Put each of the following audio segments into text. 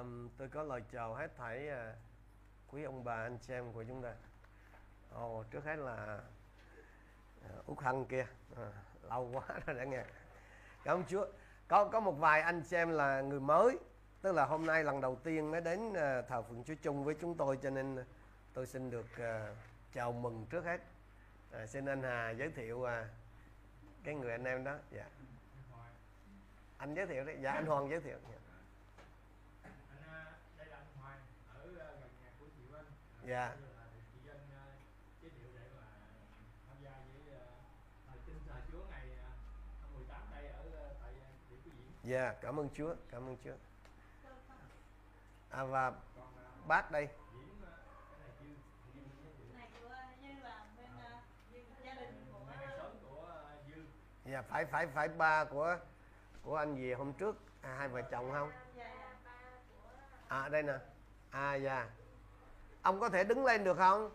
Um, tôi có lời chào hết thảy uh, quý ông bà anh chị em của chúng ta. Ồ, oh, trước hết là ờ, uh, Út Hân kia, uh, lâu quá rồi đã nghe. Cảm ơn Chúa. Có có một vài anh chị em là người mới, tức là hôm nay lần đầu tiên mới đến uh, thờ phượng Chúa chung với chúng tôi cho nên tôi xin được uh, chào mừng trước hết. Uh, xin anh Hà giới thiệu uh, cái người anh em đó. Dạ. Anh giới thiệu đấy. Dạ anh Hoàng giới thiệu. Dạ. Dạ. Dạ cảm ơn chúa cảm ơn chúa. À, và bác đây. Dạ phải phải phải ba của của anh gì hôm trước? À, hai vợ chồng không? À đây nè. À dạ ông có thể đứng lên được không?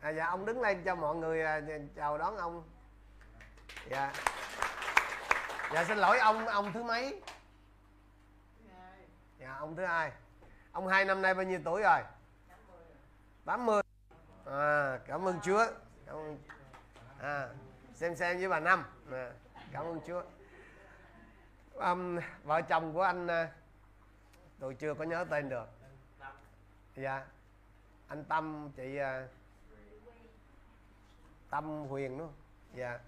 À, dạ ông đứng lên cho mọi người à, dạ, chào đón ông. Dạ. Dạ xin lỗi ông ông thứ mấy? Dạ ông thứ hai. Ông hai năm nay bao nhiêu tuổi rồi? 80 à, cảm ơn chúa. Cảm ơn. À, xem xem với bà năm. À, cảm ơn chúa. Um, vợ chồng của anh à, tôi chưa có nhớ tên được dạ. Anh tâm chị uh, tâm huyền đúng không? Dạ.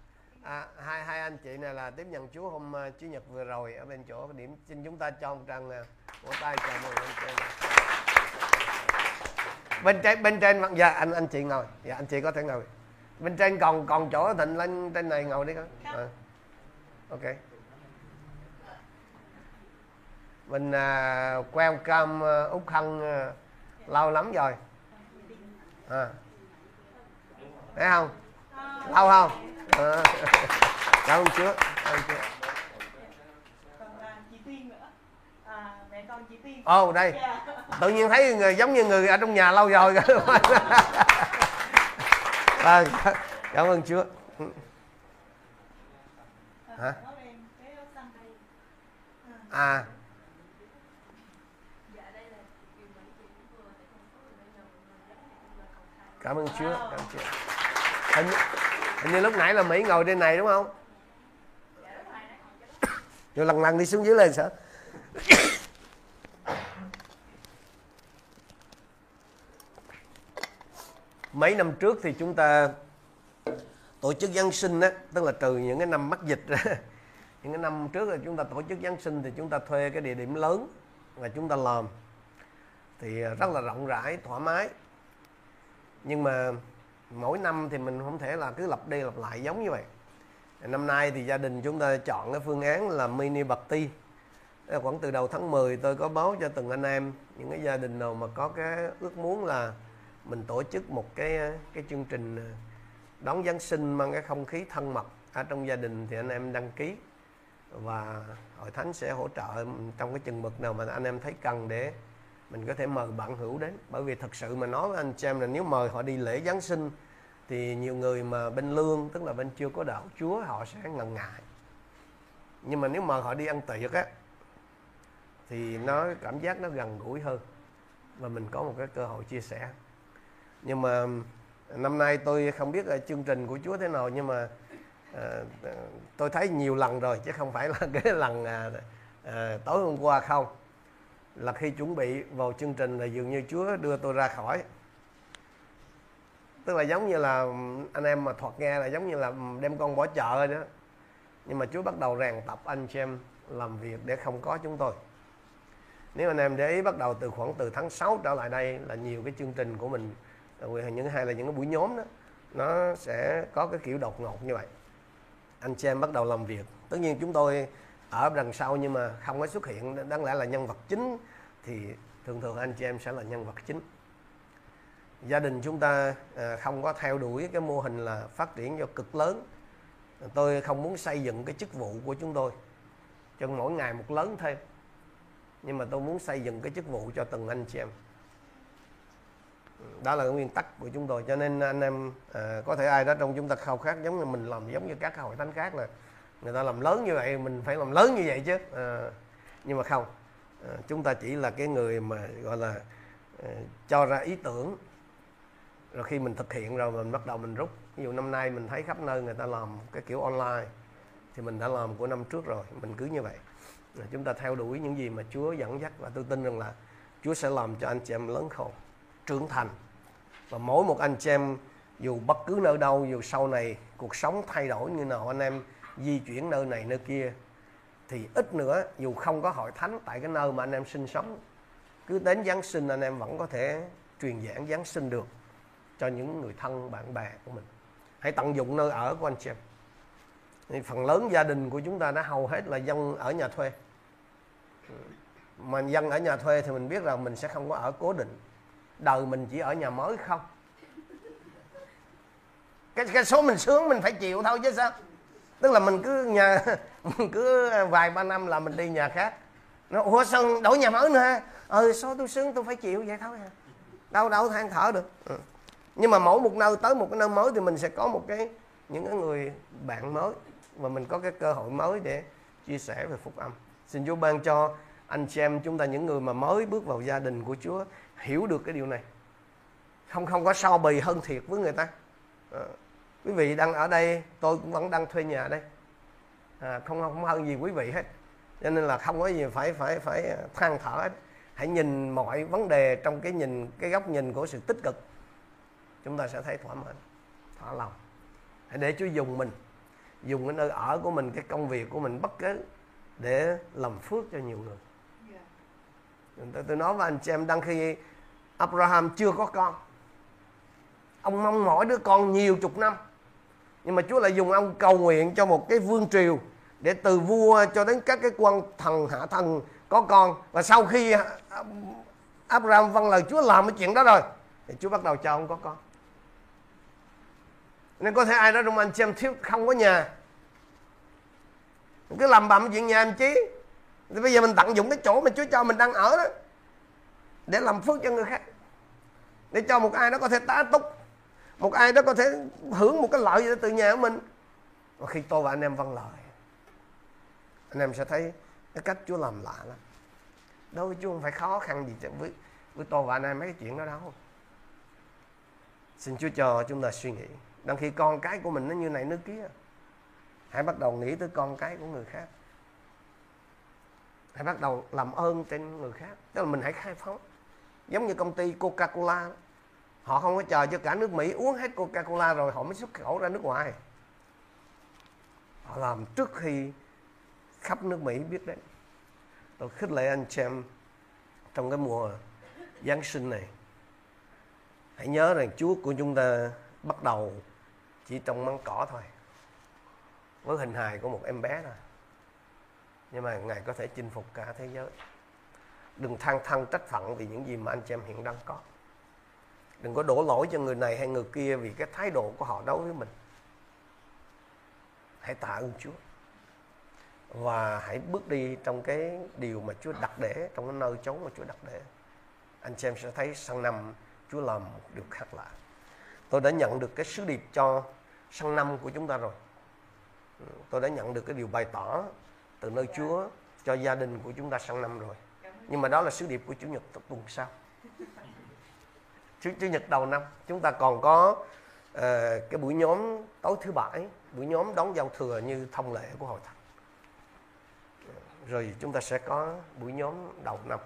À, hai hai anh chị này là tiếp nhận chúa hôm uh, chủ nhật vừa rồi ở bên chỗ điểm. Xin chúng ta cho một tràng uh, vỗ tay chào mừng anh chị. Bên trên bên trên dạ anh anh chị ngồi. Dạ anh chị có thể ngồi. Bên trên còn còn chỗ thịnh lên trên này ngồi đi con. À. ok. Mình uh, welcome uh, úc hân uh, lâu lắm rồi. À. thấy không? Lâu không? À. cảm ơn chúa cảm ơn chúa ồ oh, đây. Tự nhiên thấy người giống như người ở trong nhà lâu rồi. À, cảm ơn chúa hả? À. cảm ơn chúa cảm ơn chúa. Hình, hình như lúc nãy là mỹ ngồi trên này đúng không? Rồi lần lần đi xuống dưới lên sao mấy năm trước thì chúng ta tổ chức Giáng sinh á, tức là trừ những cái năm mắc dịch ra những cái năm trước là chúng ta tổ chức Giáng sinh thì chúng ta thuê cái địa điểm lớn và chúng ta làm. Thì rất là rộng rãi thoải mái nhưng mà mỗi năm thì mình không thể là cứ lặp đi lặp lại giống như vậy. Năm nay thì gia đình chúng ta chọn cái phương án là mini party khoảng từ đầu tháng 10 tôi có báo cho từng anh em, những cái gia đình nào mà có cái ước muốn là mình tổ chức một cái cái chương trình à, đón Giáng sinh mang cái không khí thân mật ở trong gia đình thì anh em đăng ký. Và hội thánh sẽ hỗ trợ trong cái chừng mực nào mà anh em thấy cần để mình có thể mời bạn hữu đến. Bởi vì thật sự mà nói với anh chị em là nếu mời họ đi lễ Giáng sinh thì nhiều người mà bên lương tức là bên chưa có đạo Chúa họ sẽ ngần ngại. Nhưng mà nếu mời họ đi ăn tiệc á thì nó cảm giác nó gần gũi hơn. Và mình có một cái cơ hội chia sẻ. Nhưng mà ừ, năm nay tôi không biết là chương trình của Chúa thế nào nhưng mà à, tôi thấy nhiều lần rồi chứ không phải là cái lần à, à, tối hôm qua không là khi chuẩn bị vào chương trình là dường như Chúa đưa tôi ra khỏi. Tức là giống như là ừ, anh em mà thuật nghe là giống như là ừ, đem con bỏ chợ đó. Nhưng mà Chúa bắt đầu rèn tập anh chị em làm việc để không có chúng tôi. Nếu anh em để ý bắt đầu từ khoảng từ tháng 6 trở lại đây là nhiều cái chương trình của mình ờ, những, hay là những cái buổi nhóm đó, nó sẽ có cái kiểu đột ngột như vậy. Anh chị em bắt đầu làm việc. Tất nhiên chúng tôi ở đằng sau nhưng mà không có xuất hiện đáng lẽ là nhân vật chính thì thường thường anh chị em sẽ là nhân vật chính. Gia đình chúng ta à, không có theo đuổi cái mô hình là phát triển cho cực lớn. Tôi không muốn xây dựng cái chức vụ của chúng tôi cho mỗi ngày một lớn thêm. Nhưng mà tôi muốn xây dựng cái chức vụ cho từng anh chị em. Đó là cái nguyên tắc của chúng tôi. Cho nên anh em à, có thể ai đó trong chúng ta khao khát giống như mình làm giống như các hội thánh khác là người ta làm lớn như vậy mình phải làm lớn như vậy chứ. À, nhưng mà không. À, chúng ta chỉ là cái người mà gọi là à, cho ra ý tưởng. Rồi khi mình thực hiện rồi mình bắt đầu mình rút. Ví dụ năm nay mình thấy khắp nơi người ta làm cái kiểu online thì mình đã làm của năm trước rồi mình cứ như vậy. Rồi chúng ta theo đuổi những gì mà Chúa dẫn dắt và tôi tin rằng là Chúa sẽ làm cho anh chị em lớn khôn trưởng thành. Và mỗi một anh chị em dù bất cứ nơi đâu dù sau này cuộc sống thay đổi như nào anh em di chuyển nơi này nơi kia thì ít nữa dù không có hội thánh tại cái nơi mà anh em sinh sống cứ đến Giáng sinh anh em vẫn có thể truyền giảng Giáng sinh được cho những người thân bạn bè của mình. Hãy tận dụng nơi ở của anh chị em. Phần lớn gia đình của chúng ta đã hầu hết là dân ở nhà thuê. Mà dân ở nhà thuê thì mình biết rằng mình sẽ không có ở cố định. Đời mình chỉ ở nhà mới không. Cái, cái số mình sướng mình phải chịu thôi chứ sao? Tức là mình cứ nhà mình cứ à, vài ba năm là mình đi nhà khác. Nó ủa sao đổi nhà mới nữa ha ừ số tôi sướng tôi phải chịu vậy thôi à. đâu đâu than thở được. Ừ. nhưng mà mỗi một nơi tới một cái nơi mới thì mình sẽ có một cái những cái người bạn mới và mình có cái cơ hội mới để chia sẻ về phúc âm. Xin Chúa ban cho anh chị em chúng ta những người mà mới bước vào gia đình của Chúa hiểu được cái điều này. Không không có so bì hơn thiệt với người ta. À, quý vị đang ở đây tôi cũng vẫn đang thuê nhà đây. À, không không hơn gì quý vị hết. Cho nên là không có gì phải phải phải than thở hết. Hãy nhìn mọi vấn đề trong cái nhìn cái góc nhìn của sự tích cực. Chúng ta sẽ thấy thỏa mãn thỏa lòng. Hãy để Chúa dùng mình dùng cái nơi ở của mình cái công việc của mình bất cứ để làm phước cho nhiều người. Tôi, tôi nói với anh chị em đang khi Abraham chưa có con ông mong mỏi đứa con nhiều chục năm nhưng mà Chúa lại dùng ông cầu nguyện cho một cái vương triều để từ vua cho đến các cái quan thần, hạ thần có con. Và sau khi Abraham vâng lời Chúa làm cái chuyện đó rồi, thì Chúa bắt đầu cho ông có con. Nên có thể ai đó trong anh xem thiếu không có nhà, cứ làm bầm chuyện nhà em chí. Thì bây giờ mình tận dụng cái chỗ mà Chúa cho mình đang ở đó để làm phước cho người khác, để cho một ai đó có thể tá túc một ai đó có thể hưởng một cái lợi gì đó từ nhà của mình. Và khi tôi và anh em vâng lời, anh em sẽ thấy cái cách Chúa làm lạ lắm. Đâu với Chúa không phải khó khăn gì với với tôi và anh em mấy cái chuyện đó đâu. Xin Chúa cho chúng ta suy nghĩ. Đằng khi con cái của mình nó như này nước kia, hãy bắt đầu nghĩ tới con cái của người khác. Hãy bắt đầu làm ơn trên người khác. Tức là mình hãy khai phóng. Giống như công ty coca cola họ không có chờ cho cả nước mỹ uống hết coca cola rồi, họ mới xuất khẩu ra nước ngoài. Họ làm trước khi khắp nước mỹ biết đấy tôi khích lệ anh xem trong cái mùa giáng sinh này. Hãy nhớ rằng chúa của chúng ta bắt đầu chỉ trong măng cỏ thôi, với hình hài của một em bé thôi. Nhưng mà ngài có thể chinh phục cả thế giới. Đừng than thân trách phận vì những gì mà anh chị em hiện đang có đừng có đổ lỗi cho người này hay người kia vì cái thái độ của họ đối với mình. Hãy tạ ơn Chúa. Và hãy bước đi trong cái điều mà Chúa đặt để, trong cái nơi chốn mà Chúa đặt để. Anh chị em sẽ thấy sang năm Chúa làm một điều khác lạ. Tôi đã nhận được cái sứ điệp cho sang năm của chúng ta rồi. Tôi đã nhận được cái điều bày tỏ từ nơi Chúa cho gia đình của chúng ta sang năm rồi. Nhưng mà đó là sứ điệp của chủ nhật tuần sau chủ, chủ nhật đầu năm chúng ta còn có uh, cái buổi nhóm tối thứ bảy buổi nhóm đón giao thừa như thông lệ của hội thánh. Rồi chúng ta sẽ có buổi nhóm đầu năm.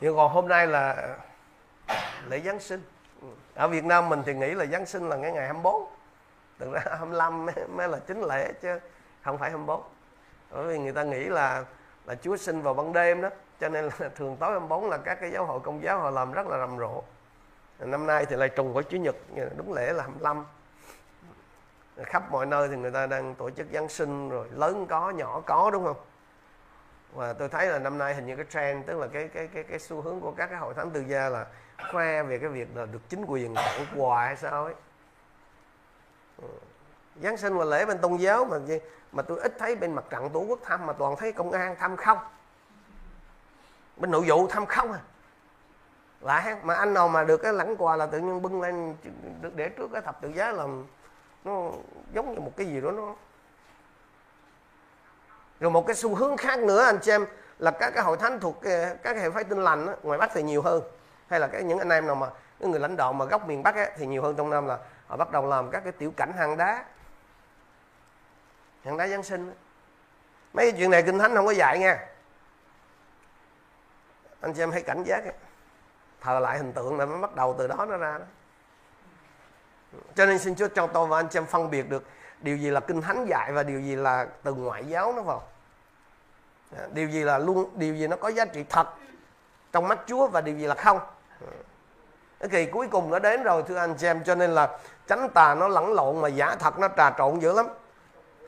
Nhưng còn hôm nay là lễ Giáng sinh. Ở Việt Nam mình thì nghĩ là Giáng sinh là ngày 24 thực ra 25 mới, mới là chính lễ chứ không phải 24 bởi vì người ta nghĩ là là Chúa sinh vào ban đêm đó cho nên là thường tối 24 là các cái giáo hội, công giáo họ làm rất là rầm rộ. Năm nay thì lại trùng với Chủ nhật đúng lễ là 25 khắp mọi nơi thì người ta đang tổ chức Giáng sinh rồi, lớn có, nhỏ có, đúng không? Và tôi thấy là năm nay hình như cái trend, tức là cái cái cái cái xu hướng của các cái hội thánh tư gia là khoe về cái việc là được chính quyền tặng quà hay sao ấy. Ừ. Giáng sinh và lễ bên tôn giáo mà mà tôi ít thấy bên mặt trận tổ quốc thăm mà toàn thấy công an thăm không bên nội vụ thăm không à. Lạ mà anh nào mà được cái lãnh quà là tự nhiên bưng lên được để trước cái thập tự giá là nó giống như một cái gì đó nó. Rồi một cái xu hướng khác nữa anh xem là các cái hội thánh thuộc ờ, các các hệ phái tin lành ngoài bắc thì nhiều hơn. Hay là cái những anh em nào mà những người lãnh đạo mà gốc miền bắc ấy, thì nhiều hơn trong nam là họ bắt đầu làm các cái tiểu cảnh hàng đá. Hàng đá giáng sinh mấy cái chuyện này kinh thánh không có dạy nha anh chị em hãy cảnh giác. Ấy. thờ lại hình tượng là mới bắt đầu từ đó nó ra đó. Cho nên xin Chúa cho tôi và anh chị em phân biệt được điều gì là kinh thánh dạy và điều gì là từ ngoại giáo nó vào. Dạ, điều gì là luôn, điều gì nó có giá trị thật trong mắt Chúa và điều gì là không. Dạ. Cái kỳ cuối cùng nó đến rồi, thưa anh chị em, cho nên là tránh tà nó lẫn lộn mà giả thật nó trà trộn dữ lắm.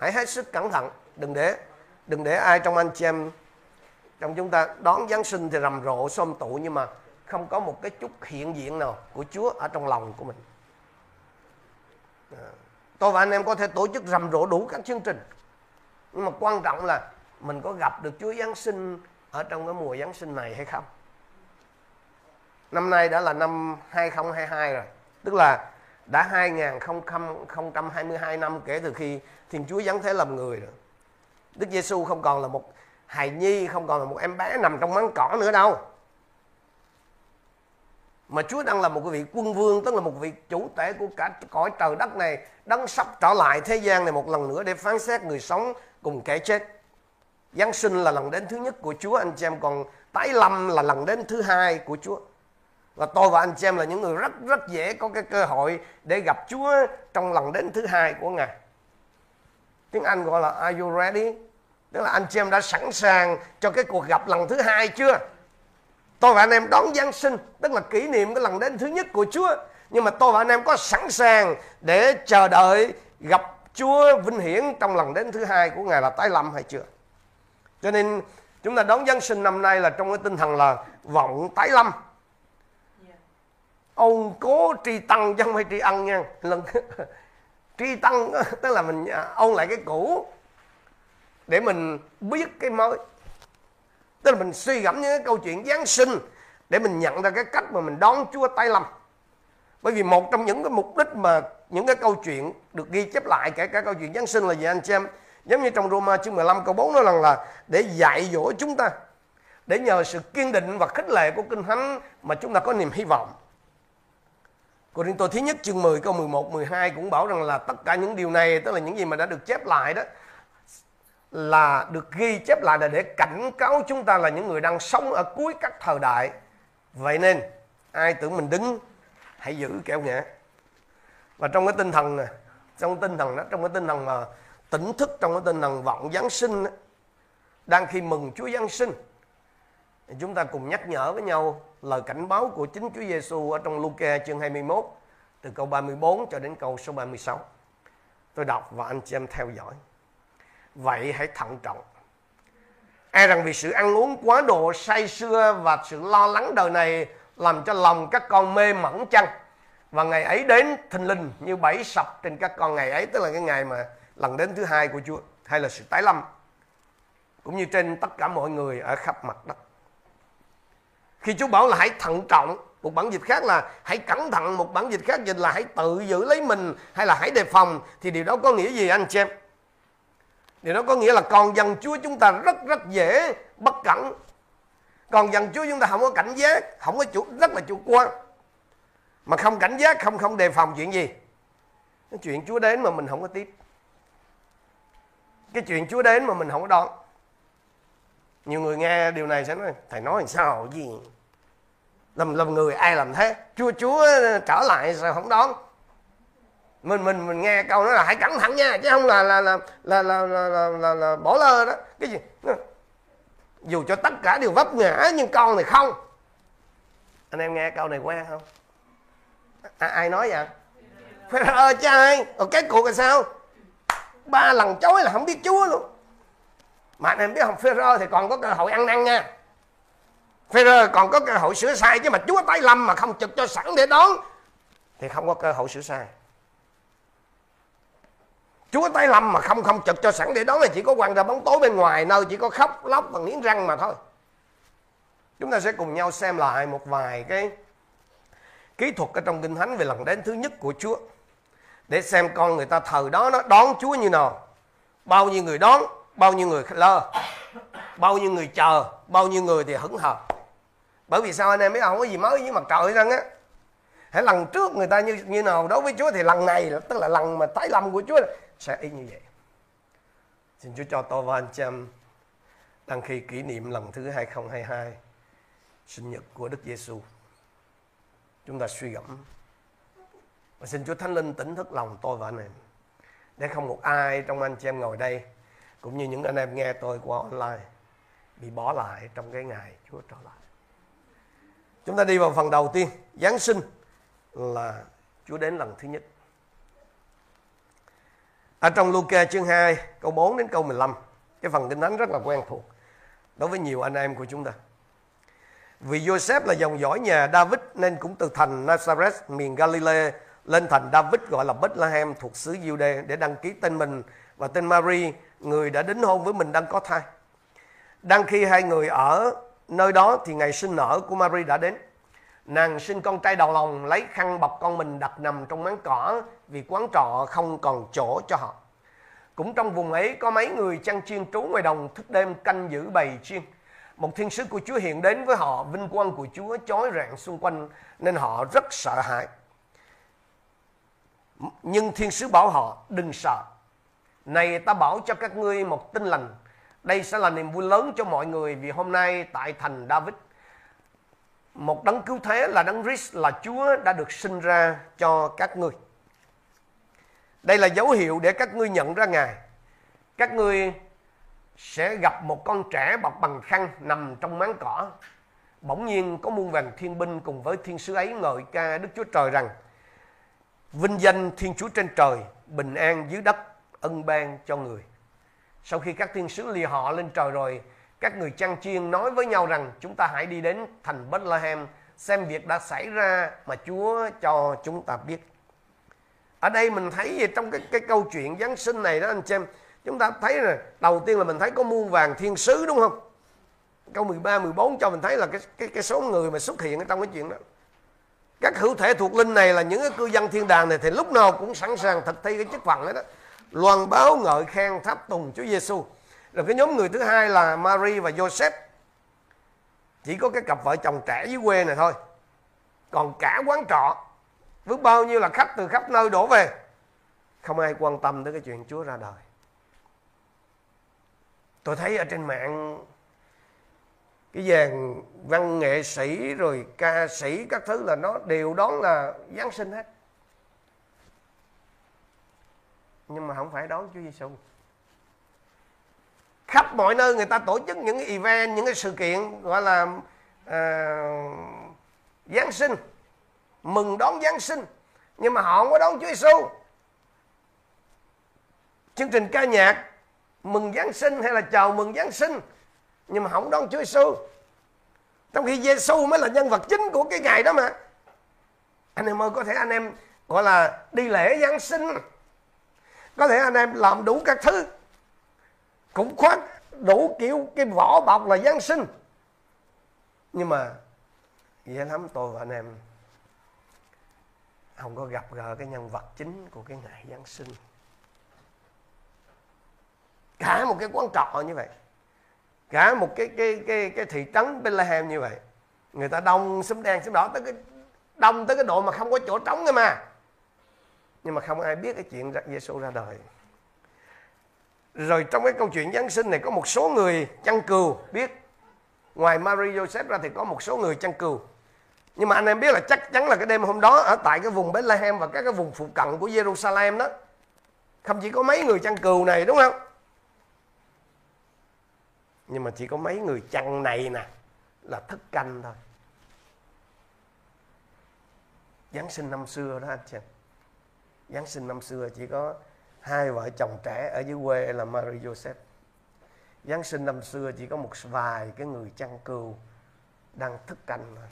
Hãy hết sức cẩn thận, đừng để đừng để ai trong anh chị em trong chúng ta đón Giáng sinh thì rầm rộ xôm tụ, nhưng mà không có một cái chút hiện diện nào của Chúa ở trong lòng của mình. À, tôi và anh em có thể tổ chức rầm rộ đủ các chương trình. Nhưng mà quan trọng là mình có gặp được Chúa Giáng sinh ở trong cái mùa Giáng sinh này hay không? Năm nay đã là năm 2022 rồi. Tức là đã 2022 năm kể từ khi Thiên Chúa giáng thế làm người rồi. Đức Giêsu không còn là một hài nhi không còn là một em bé nằm trong máng cỏ nữa đâu. Mà Chúa đang là một vị quân vương, tức là một vị chủ tể của cả cõi trời đất này đang sắp trở lại thế gian này một lần nữa để phán xét người sống cùng kẻ chết. Giáng sinh là lần đến thứ nhất của Chúa, anh chị em, còn tái lâm là lần đến thứ hai của Chúa. Và tôi và anh chị em là những người rất rất dễ có cái cơ hội để gặp Chúa trong lần đến thứ hai của Ngài. Tiếng Anh gọi là, Are you ready? Tức là anh chị em đã sẵn sàng cho cái cuộc gặp lần thứ hai chưa? Tôi và anh em đón Giáng sinh tức là kỷ niệm cái lần đến thứ nhất của Chúa. Nhưng mà tôi và anh em có sẵn sàng để chờ đợi gặp Chúa vinh hiển trong lần đến thứ hai của Ngài là tái lâm hay chưa? Cho nên chúng ta đón Giáng sinh năm nay là trong cái tinh thần là vọng tái lâm. Ông cố tri tăng chứ không phải tri ân nha. Lần tri tăng tức là mình à, ôn lại cái cũ để mình biết cái mới. Tức là mình suy gẫm những cái câu chuyện giáng sinh để mình nhận ra cái cách mà mình đón chúa tay lầm bởi vì một trong những cái mục đích mà những cái câu chuyện được ghi chép lại, kể cả câu chuyện giáng sinh là gì anh chị em? Giống như trong Roma chương 15 câu 4 nói rằng là để dạy dỗ chúng ta, để nhờ sự kiên định và khích lệ của kinh thánh mà chúng ta có niềm hy vọng. Cô Riêng tôi thứ nhất chương 10 câu 11 12 cũng bảo rằng là tất cả những điều này, tức là những gì mà đã được chép lại đó là được ghi chép lại là để cảnh cáo chúng ta là những người đang sống ở cuối các thời đại. Vậy nên ai tưởng mình đứng hãy giữ kẻo nhẹ. Và trong cái tinh thần này, trong tinh thần đó, trong cái tinh thần mà tỉnh thức trong cái tinh thần vọng Giáng sinh đó, đang khi mừng Chúa Giáng sinh chúng ta cùng nhắc nhở với nhau lời cảnh báo của chính Chúa Giêsu ở trong Luca chương 21 từ câu 34 cho đến câu số 36. Tôi đọc và anh chị em theo dõi. Vậy hãy thận trọng. E rằng vì sự ăn uống quá độ say sưa và sự lo lắng đời này làm cho lòng các con mê mẩn chăng? Và ngày ấy đến, thình linh như bẫy sập trên các con ngày ấy, tức là cái ngày mà lần đến thứ hai của Chúa, hay là sự tái lâm, cũng như trên tất cả mọi người ở khắp mặt đất khi Chúa bảo là hãy thận trọng, một bản dịch khác là hãy cẩn thận, một bản dịch khác dịch là hãy tự giữ lấy mình, hay là hãy đề phòng, thì điều đó có nghĩa gì anh chị em điều đó có nghĩa là con dân Chúa chúng ta rất rất dễ bất cẩn. Còn dân Chúa chúng ta không có cảnh giác, không có chủ, rất là chủ quan. Mà không cảnh giác, không không đề phòng chuyện gì. Cái chuyện Chúa đến mà mình không có tiếp. Cái chuyện Chúa đến mà mình không có đón. Nhiều người nghe điều này sẽ nói, thầy nói làm sao gì? Làm làm người ai làm thế? Chúa chúa ờ, trở lại sao không đón? Mình mình mình nghe câu nói là hãy cẩn thận nha chứ không là là là là là, là, là, là, là bỏ lơ đó. Cái gì? Dù cho tất cả đều vấp ngã nhưng con này không. Anh em nghe câu này quen không? À, ai nói vậy? Phải ơi trai ở cái cuộc là sao? Ba lần chối là không biết chúa luôn. Mà anh em biết không? Phêrô thì còn có cơ hội ăn năn nha. Phêrô còn có cơ hội sửa sai chứ mà Chúa tái lâm mà không trực cho sẵn để đón thì không có cơ hội sửa sai. Chúa tay lâm mà không không trực cho sẵn để đó là chỉ có quăng ra bóng tối bên ngoài, nơi chỉ có khóc lóc và nghiến răng mà thôi. Chúng ta sẽ cùng nhau xem lại một vài cái kỹ thuật ở trong kinh thánh về lần đến thứ nhất của Chúa, để xem con người ta thờ đó nó đón Chúa như nào. Bao nhiêu người đón, bao nhiêu người lơ, bao nhiêu người chờ, bao nhiêu người thì hững hờ. Bởi vì sao anh em biết không? Có gì mới với mặt trời răng á. Hãy lần trước người ta như như nào đối với Chúa thì lần này, tức là lần mà tái lâm của Chúa sẽ y như vậy xin Chúa cho tôi và anh chị em đăng khi kỷ niệm lần thứ 2022 sinh nhật của Đức Giêsu chúng ta suy gẫm và xin Chúa Thánh Linh tỉnh thức lòng tôi và anh em để không một ai trong anh chị em ngồi đây cũng như những anh em nghe tôi qua online bị bỏ lại trong cái ngày Chúa trở lại. Chúng ta đi vào phần đầu tiên, Giáng sinh là Chúa đến lần thứ nhất. Ở trong Luca chương 2, câu 4 đến câu 15, cái phần kinh thánh rất là quen thuộc đối với nhiều anh em của chúng ta. Vì Joseph là dòng dõi nhà David nên cũng từ thành Nazareth, miền Galilee lên thành David gọi là Bethlehem thuộc xứ Jude để đăng ký tên mình và tên Mary, người đã đính hôn với mình đang có thai. Đang khi hai người ở nơi đó thì ngày sinh nở của Mary đã đến. Nàng sinh con trai đầu lòng lấy khăn bọc con mình đặt nằm trong máng cỏ vì quán trọ không còn chỗ cho họ. Cũng trong vùng ấy có mấy người chăn chiên trú ngoài đồng thức đêm canh giữ bầy chiên. Một thiên sứ của Chúa hiện đến với họ, vinh quang của Chúa chói rạng xung quanh nên họ rất sợ hãi. Nhưng thiên sứ bảo họ đừng sợ. Này ta bảo cho các ngươi một tin lành. Đây sẽ là niềm vui lớn cho mọi người vì hôm nay tại thành David một đấng cứu thế là đấng Christ là Chúa đã được sinh ra cho các ngươi. Đây là dấu hiệu để các ngươi nhận ra Ngài. Các ngươi sẽ gặp một con trẻ bọc bằng khăn nằm trong máng cỏ. Bỗng nhiên có muôn vàng thiên binh cùng với thiên sứ ấy ngợi ca Đức Chúa Trời rằng Vinh danh Thiên Chúa trên trời, bình an dưới đất, ân ban cho người. Sau khi các thiên sứ lìa họ lên trời rồi, các người chăn chiên nói với nhau rằng chúng ta hãy đi đến thành Bethlehem xem việc đã xảy ra mà Chúa cho chúng ta biết. Ở đây mình thấy gì trong cái cái câu chuyện Giáng sinh này đó anh chị em, chúng ta thấy là đầu tiên là mình thấy có muôn vàng thiên sứ đúng không? Câu 13 14 cho mình thấy là cái cái cái số người mà xuất hiện ở trong cái chuyện đó. Các hữu thể thuộc linh này là những cái cư dân thiên đàng này thì lúc nào cũng sẵn sàng thực thi cái chức phận đó, đó. Loan báo ngợi khen tháp tùng Chúa Giêsu. Rồi cái nhóm người thứ hai là Mary và Joseph. Chỉ có cái cặp vợ chồng trẻ dưới quê này thôi. Còn cả quán trọ, với bao nhiêu là khách từ khắp nơi đổ về. Không ai quan tâm tới cái chuyện Chúa ra đời. Tôi thấy ở trên mạng, cái dàn văn nghệ sĩ rồi ca sĩ các thứ là nó đều đón là Giáng sinh hết. Nhưng mà không phải đón Chúa Giêsu khắp mọi nơi người ta tổ chức những cái event những cái sự kiện gọi là uh, Giáng sinh mừng đón Giáng sinh. Nhưng mà họ không có đón Chúa Giêsu chương trình ca nhạc mừng Giáng sinh hay là chào mừng Giáng sinh nhưng mà không đón Chúa Giêsu trong khi Giêsu mới là nhân vật chính của cái ngày đó mà. Anh em ơi có thể anh em gọi là đi lễ Giáng sinh. Có thể anh em làm đủ các thứ cũng khoác đủ kiểu cái vỏ bọc là Giáng sinh. Nhưng mà dễ lắm, tôi và anh em, không có gặp gỡ cái nhân vật chính của cái ngày Giáng sinh. Cả một cái quán trọ như vậy, cả một cái cái cái cái thị trấn Bethlehem như vậy. Người ta đông xúm đen xúm đỏ tới cái, đông tới cái độ mà không có chỗ trống nữa mà. Nhưng mà không ai biết cái chuyện Giêsu ra đời rồi trong cái câu chuyện Giáng sinh này có một số người chăn cừu, biết. Ngoài Mary Joseph ra thì có một số người chăn cừu. Nhưng mà anh em biết là chắc chắn là cái đêm hôm đó ở tại cái vùng Bethlehem và các cái vùng phụ cận của Jerusalem đó, không chỉ có mấy người chăn cừu này, đúng không? Nhưng mà chỉ có mấy người chăn này nè, là thức canh thôi. Giáng sinh năm xưa đó anh chị Giáng sinh năm xưa chỉ có hai vợ chồng trẻ ở dưới quê là Marie Joseph. Giáng sinh năm xưa chỉ có một vài cái người chăn cừu đang thức canh thôi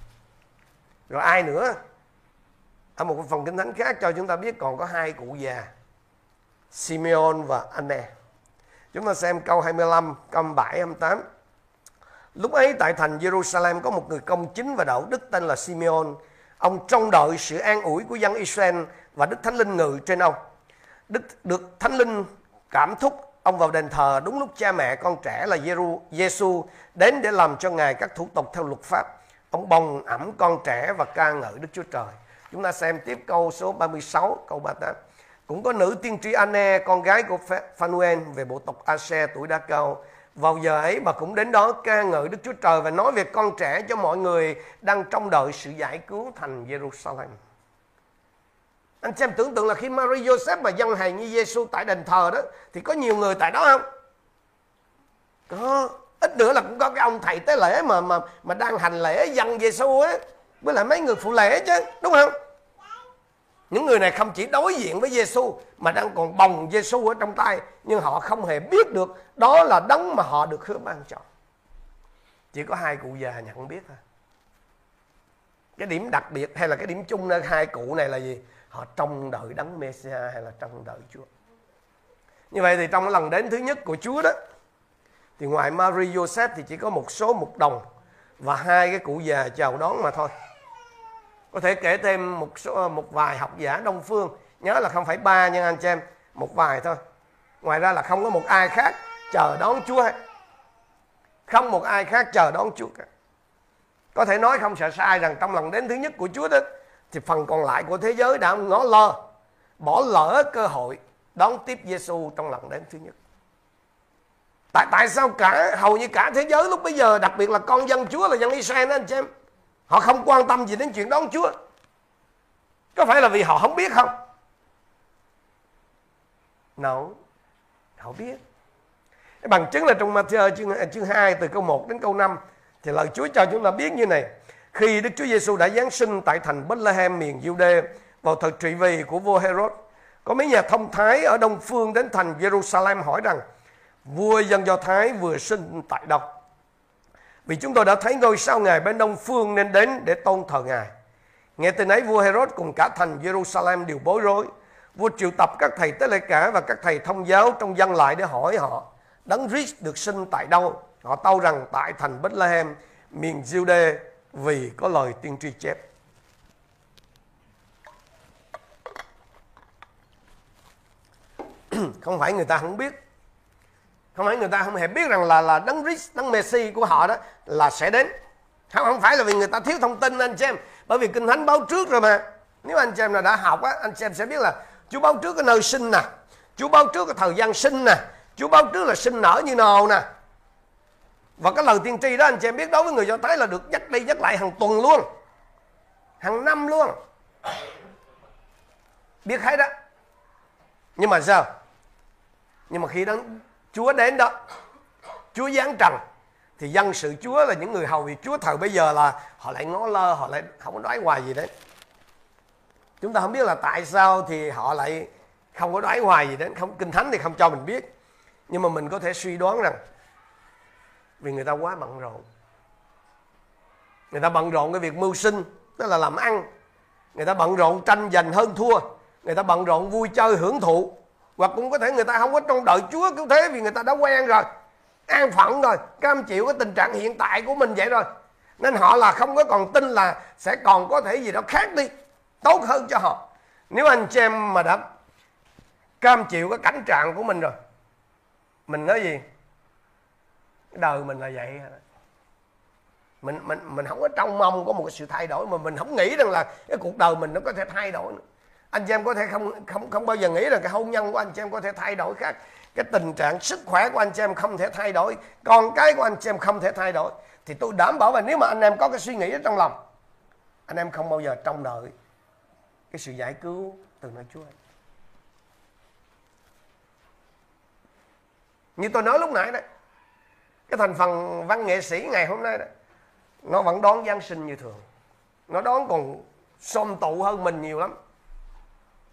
rồi ai nữa? Ở một phần kinh thánh khác cho chúng ta biết còn có hai cụ già, Simeon và Anne. Chúng ta xem câu 25 câu 27 28 lúc ấy tại thành Jerusalem có một người công chính và đạo đức tên là Simeon. Ông trông đợi sự an ủi của dân Israel và Đức Thánh Linh ngự trên ông. Đức được Thánh Linh cảm thúc ông vào đền thờ đúng lúc cha mẹ con trẻ là Giêsu đến để làm cho ngài các thủ tục theo luật pháp. Ông bồng ẩm con trẻ và ca ngợi Đức Chúa Trời. Chúng ta xem tiếp câu số 36, câu 38. Cũng có nữ tiên tri Anne, con gái của Phanuel về bộ tộc Ase tuổi đã cao. Vào giờ ấy bà cũng đến đó ca ngợi Đức Chúa Trời và nói về con trẻ cho mọi người đang trông đợi sự giải cứu thành Jerusalem. Anh xem tưởng tượng là khi Mary Joseph mà dân hàng như Giêsu tại đền thờ đó thì có nhiều người tại đó không? Có, ít nữa là cũng có cái ông thầy tế lễ mà mà mà đang hành lễ dân Giêsu á với lại mấy người phụ lễ chứ, đúng không? Những người này không chỉ đối diện với Giêsu mà đang còn bồng Giêsu ở trong tay, nhưng họ không hề biết được đó là đấng mà họ được hứa ban cho. Chỉ có hai cụ già nhận biết thôi. Cái điểm đặc biệt hay là cái điểm chung nơi hai cụ này là gì? Họ trông đợi đấng Messiah hay là trông đợi Chúa. Như vậy thì trong cái lần đến thứ nhất của Chúa đó, thì ngoài Mary, Joseph thì chỉ có một số mục đồng và hai cái cụ già chào đón mà thôi. Có thể kể thêm một số, một vài học giả đông phương. Nhớ là không phải ba nhưng anh chị em, một vài thôi. Ngoài ra là không có một ai khác chờ đón chúa không một ai khác chờ đón chúa cả. Có thể nói không sợ sai rằng trong lần đến thứ nhất của chúa đó thì phần còn lại của thế giới đã ngó lơ bỏ lỡ cơ hội đón tiếp Giêsu trong lần đến thứ nhất tại tại sao cả hầu như cả thế giới lúc bây giờ đặc biệt là con dân Chúa là dân Israel đó anh chị em Họ không quan tâm gì đến chuyện đón Chúa. Có phải là vì họ không biết không? No. Họ biết. Bằng chứng là trong Matthew chương, chương 2 từ câu 1 đến câu 5 thì lời Chúa cho chúng ta biết như này. Khi Đức Chúa Giêsu đã giáng sinh tại thành Bethlehem miền Jude vào thời trị vì của vua Herod, có mấy nhà thông thái ở đông phương đến thành Jerusalem hỏi rằng vua dân Do Thái vừa sinh tại đâu? Vì chúng tôi đã thấy ngôi sao Ngài bên đông phương nên đến để tôn thờ Ngài. Nghe tin ấy vua Herod cùng cả thành Jerusalem đều bối rối. Vua triệu tập các thầy tế lễ cả và các thầy thông giáo trong dân lại để hỏi họ Đấng Christ được sinh tại đâu? Họ tâu rằng tại thành Bethlehem, miền Judea vì có lời tiên tri chép. Không phải người ta không biết. Không phải người ta không hề biết rằng là là đấng Christ, đấng Messi của họ đó là sẽ đến. Không không phải là vì người ta thiếu thông tin, anh chị em. Bởi vì kinh thánh báo trước rồi mà. Nếu anh chị em là đã học á, anh chị em sẽ biết là Chúa báo trước cái nơi sinh nè. Chúa báo trước cái thời gian sinh nè. Chúa báo trước là sinh nở như nào nè và cái lời tiên tri đó anh chị em biết đối với người Do Thái là được nhắc đi nhắc lại hàng tuần luôn. Hàng năm luôn. Biết hết đó nhưng mà sao? Nhưng mà khi đó Chúa đến đó Chúa giáng trần thì dân sự Chúa là những người hầu việc Chúa thời bây giờ là họ lại ngó lơ họ lại không có nói hoài gì đấy chúng ta không biết là tại sao thì họ lại không có đoái hoài gì đấy, không kinh thánh thì không cho mình biết. Nhưng mà mình có thể suy đoán rằng vì người ta quá bận rộn. Người ta bận rộn cái việc mưu sinh, tức là làm ăn. Người ta bận rộn tranh giành hơn thua. Người ta bận rộn vui chơi hưởng thụ. Hoặc cũng có thể người ta không có trông đợi Chúa cứu thế vì người ta đã quen rồi. An phận rồi. Cam chịu cái tình trạng hiện tại của mình vậy rồi. Nên họ là không có còn tin là sẽ còn có thể gì đó khác đi. Tốt hơn cho họ. Nếu anh chị em mà đã cam chịu cái cảnh trạng của mình rồi. Mình nói gì? Đời mình là vậy. Mình mình mình không có trông mong có một cái sự thay đổi, mà mình không nghĩ rằng là cái cuộc đời mình nó có thể thay đổi nữa. Anh chị em có thể không không không bao giờ nghĩ rằng cái hôn nhân của anh chị em có thể thay đổi khác. Cái tình trạng sức khỏe của anh chị em không thể thay đổi. Con cái của anh chị em không thể thay đổi. Thì tôi đảm bảo là nếu mà anh em có cái suy nghĩ ở trong lòng, anh em không bao giờ trông đợi cái sự giải cứu từ nơi Chúa. Như tôi nói lúc nãy đấy cái thành phần văn nghệ sĩ ngày hôm nay đó, nó vẫn đón Giáng sinh như thường. Nó đón còn xôm tụ hơn mình nhiều lắm.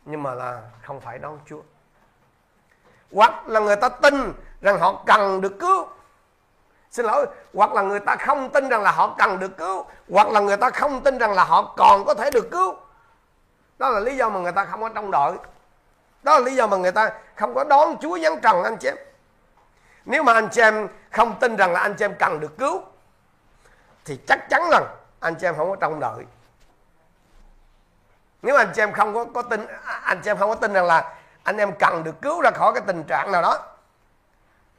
Nhưng mà là không phải đón Chúa. Hoặc là người ta tin rằng họ cần được cứu. Xin lỗi, hoặc là người ta không tin rằng là họ cần được cứu. Hoặc là người ta không tin rằng là họ còn có thể được cứu. Đó là lý do mà người ta không có trong đội đó là lý do mà người ta không có đón Chúa giáng trần, anh chị em. Nếu mà anh chị em không tin rằng là anh chị em cần được cứu, thì chắc chắn rằng anh chị em không có trông đợi. Nếu anh chị em không có có tin, anh chị em không có tin rằng là anh em cần được cứu ra khỏi cái tình trạng nào đó,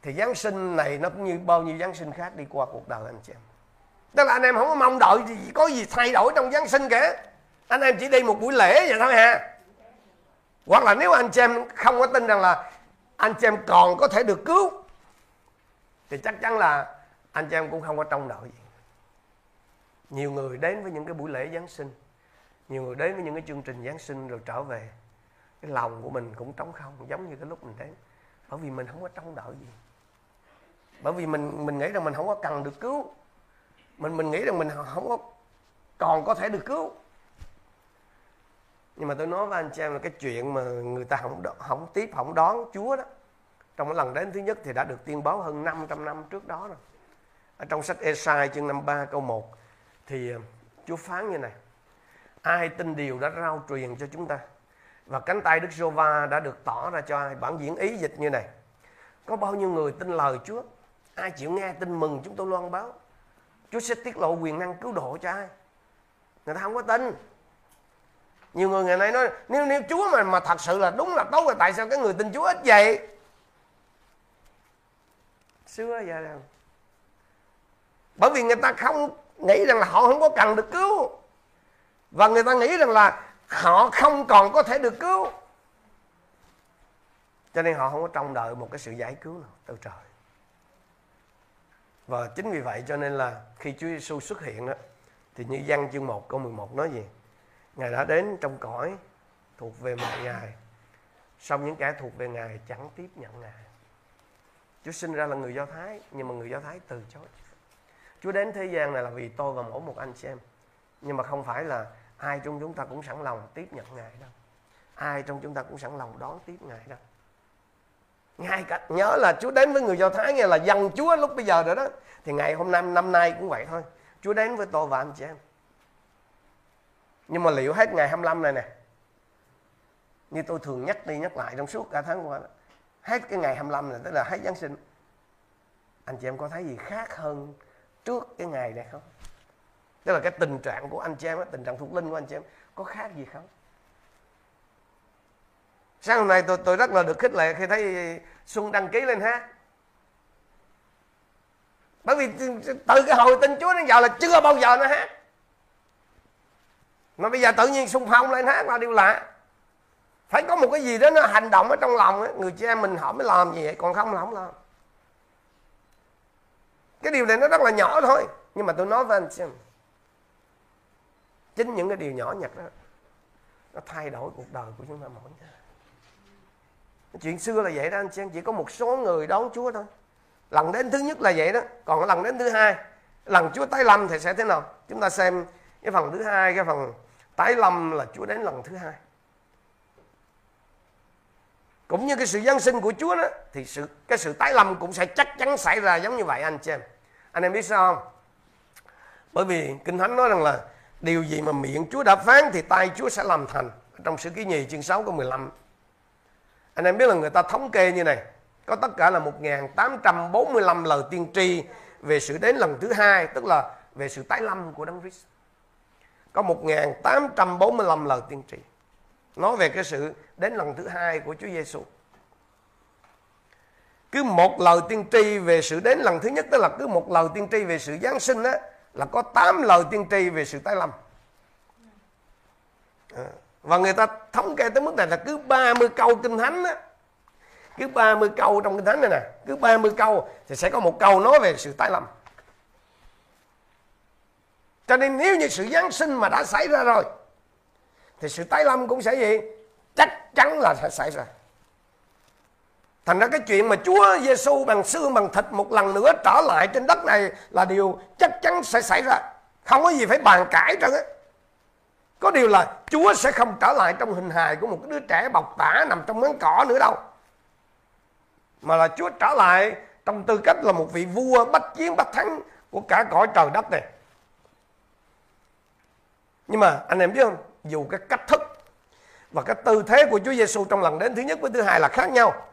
thì Giáng sinh này nó cũng như bao nhiêu Giáng sinh khác đi qua cuộc đời anh chị em. Tức là anh em không có mong đợi gì, có gì thay đổi trong Giáng sinh cả anh em chỉ đi một buổi lễ vậy thôi ha. Hoặc là nếu anh chị em không có tin rằng là anh chị em còn có thể được cứu thì chắc chắn là anh chị em cũng không có trông đợi. Gì nhiều người đến với những cái buổi lễ Giáng sinh, nhiều người đến với những cái chương trình Giáng sinh rồi trở về. Cái lòng của mình cũng trống không, giống như cái lúc mình đến. Bởi vì mình không có trông đợi gì. Bởi vì mình mình nghĩ rằng mình không có cần được cứu. Mình mình nghĩ rằng mình không có, còn có thể được cứu. Nhưng mà tôi nói với anh chị em là cái chuyện mà người ta không không tiếp, không đón Chúa đó trong lần đến thứ nhất thì đã được tiên báo hơn 500 năm trước đó rồi. Ở trong sách Esai chương 53 câu 1 thì ờ, Chúa phán như này, ai tin điều đã rao truyền cho chúng ta và cánh tay Đức giê đã được tỏ ra cho ai? Bản diễn ý dịch như này, có bao nhiêu người tin lời Chúa? Ai chịu nghe tin mừng chúng tôi loan báo? Chúa sẽ tiết lộ quyền năng cứu độ cho ai? Người ta không có tin. Nhiều người ngày nay nói, nếu nếu Chúa mà mà thật sự là đúng là tốt rồi tại sao cái người tin Chúa ít vậy? Xưa giờ rằng bởi vì người ta không nghĩ rằng là họ không có cần được cứu. Và người ta nghĩ rằng là họ không còn có thể được cứu. Cho nên họ không có trông đợi một cái sự giải cứu nào từ trời. Và chính vì vậy cho nên là khi Chúa Giêsu xuất hiện đó, thì như văn chương 1 câu 11 nói gì? Ngài đã đến trong cõi thuộc về mọi Ngài Xong những kẻ thuộc về Ngài chẳng tiếp nhận Ngài. Chúa sinh ra là người Do Thái Nhưng mà người Do Thái từ chối. Chúa đến thế gian này là vì tôi và mỗi một anh chị em. Nhưng mà không phải là ai trong chúng ta cũng sẵn lòng tiếp nhận Ngài đâu. Ai trong chúng ta cũng sẵn lòng đón tiếp Ngài đâu. Ngay cả nhớ là Chúa đến với người Do Thái nghe là dân Chúa lúc bây giờ rồi đó. Thì ngày hôm nay năm nay cũng vậy thôi. Chúa đến với tôi và anh chị em. Nhưng mà liệu hết ngày 25 này nè như tôi thường nhắc đi nhắc lại trong suốt cả tháng qua đó, hết cái ngày 25 là, tức là hết Giáng sinh. Anh chị em có thấy gì khác hơn trước cái ngày này không? Tức là cái tình trạng của anh chị em tình trạng thuộc linh của anh chị em, có khác gì không? Sáng hôm nay tôi tôi rất là được khích lệ khi thấy xuân đăng ký lên hát. Bởi vì từ cái hồi tin chúa đến giờ là chưa bao giờ nó hát. Mà bây giờ tự nhiên xung phong lên hát là điều lạ phải có một cái gì đó nó hành động ở trong lòng ấy. người chị em mình họ mới làm gì vậy? Còn không là không làm. Cái điều này nó rất là nhỏ thôi, nhưng mà tôi nói với anh xem. Chính những cái điều nhỏ nhặt đó, nó thay đổi cuộc đời của chúng ta mỗi ngày. Chuyện xưa là vậy đó anh xem chỉ có một số người đón Chúa thôi. Lần đến thứ nhất là vậy đó, còn lần đến thứ hai, lần Chúa tái lâm thì sẽ thế nào? Chúng ta xem cái phần thứ hai, cái phần tái lâm là Chúa đến lần thứ hai cũng như cái sự giáng sinh của Chúa đó, thì sự, cái sự tái lâm cũng sẽ chắc chắn xảy ra giống như vậy, anh chị em. Anh em biết sao không? Bởi vì kinh thánh nói rằng là điều gì mà miệng Chúa đã phán thì tay Chúa sẽ làm thành, trong sự ký nhì chương 6 câu 15 anh em biết là người ta thống kê như này, có tất cả là 1845 lời tiên tri về sự đến lần thứ hai, tức là về sự tái lâm của Đấng Christ. Có 1845 lời tiên tri nói về cái sự đến lần thứ hai của Chúa Giêsu cứ một lời tiên tri về sự đến lần thứ nhất, tức là cứ một lời tiên tri về sự giáng sinh á, là có 8 lời tiên tri về sự tái lâm. À, và người ta thống kê tới mức này là cứ 30 câu kinh thánh á. Cứ 30 câu trong kinh thánh này nè, cứ 30 câu thì sẽ có một câu nói về sự tái lâm. Cho nên nếu như sự giáng sinh mà đã xảy ra rồi thì sự tái lâm cũng sẽ gì chắc chắn là sẽ xảy ra. Thành ra cái chuyện mà Chúa Giêsu bằng xương, bằng thịt một lần nữa trở lại trên đất này là điều chắc chắn sẽ xảy ra. Không có gì phải bàn cãi trơn á. Có điều là Chúa sẽ không trở lại trong hình hài của một đứa trẻ bọc tả nằm trong máng cỏ nữa đâu. Mà là Chúa trở lại trong tư cách là một vị vua bách chiến bách thắng của cả cõi trời đất này. Nhưng mà anh em biết không? Dù cái cách thức và cái tư thế của Chúa Giêsu trong lần đến thứ nhất với thứ hai là khác nhau.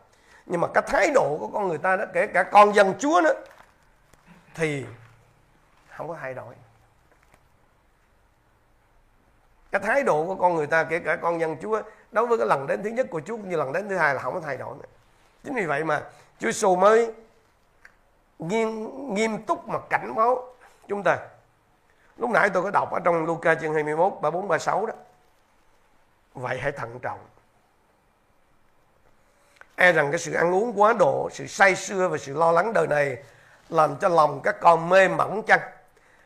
Nhưng mà cái thái độ của con người ta đó kể cả con dân Chúa nữa thì không có thay đổi. Cái thái độ của con người ta kể cả con dân Chúa đối với cái lần đến thứ nhất của Chúa cũng như lần đến thứ hai là không có thay đổi nữa. Chính vì vậy mà Chúa Giêsu mới nghiêm, nghiêm túc mà cảnh báo chúng ta lúc nãy tôi có đọc ở trong Luca chương 21 34 36 đó. Vậy hãy thận trọng. E rằng cái sự ăn uống quá độ, sự say sưa và sự lo lắng đời này làm cho lòng các con mê mẩn chăng?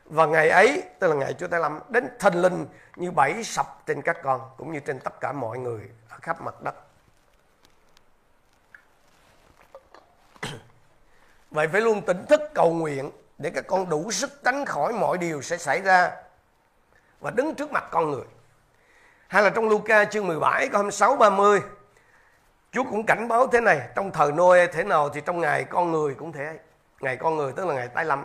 Và ngày ấy, tức là ngày Chúa Tây Lâm đến thần linh như bảy sập trên các con, cũng như trên tất cả mọi người ở khắp mặt đất. Vậy phải luôn tỉnh thức cầu nguyện để các con đủ sức tránh khỏi mọi điều sẽ xảy ra và đứng trước mặt con người. Hay là trong Luca chương 17 câu 26 30 Chúa cũng cảnh báo thế này, trong thời Noe thế nào thì trong ngày con người cũng thế. Ngày con người tức là ngày tái lâm.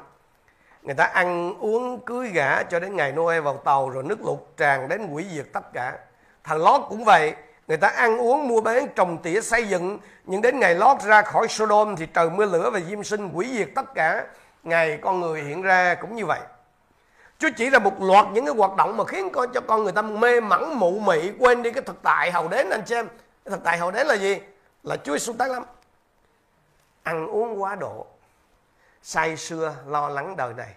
Người ta ăn uống cưới gả cho đến ngày Noe vào tàu rồi nước lụt tràn đến hủy diệt tất cả. Thằng Lót cũng vậy, người ta ăn uống mua bán trồng tỉa xây dựng, nhưng đến ngày Lót ra khỏi Sodom thì trời mưa lửa và diêm sinh hủy diệt tất cả ngày con người hiện ra cũng như vậy. Chúa chỉ là một loạt những cái hoạt động mà khiến con cho con người ta mê mẩn, mụ mị, quên đi cái thực tại hầu đến anh xem em. Cái thực tại hầu đến là gì? Là Chúa Giêsu tác lắm. Ăn uống quá độ. Say sưa, lo lắng đời này.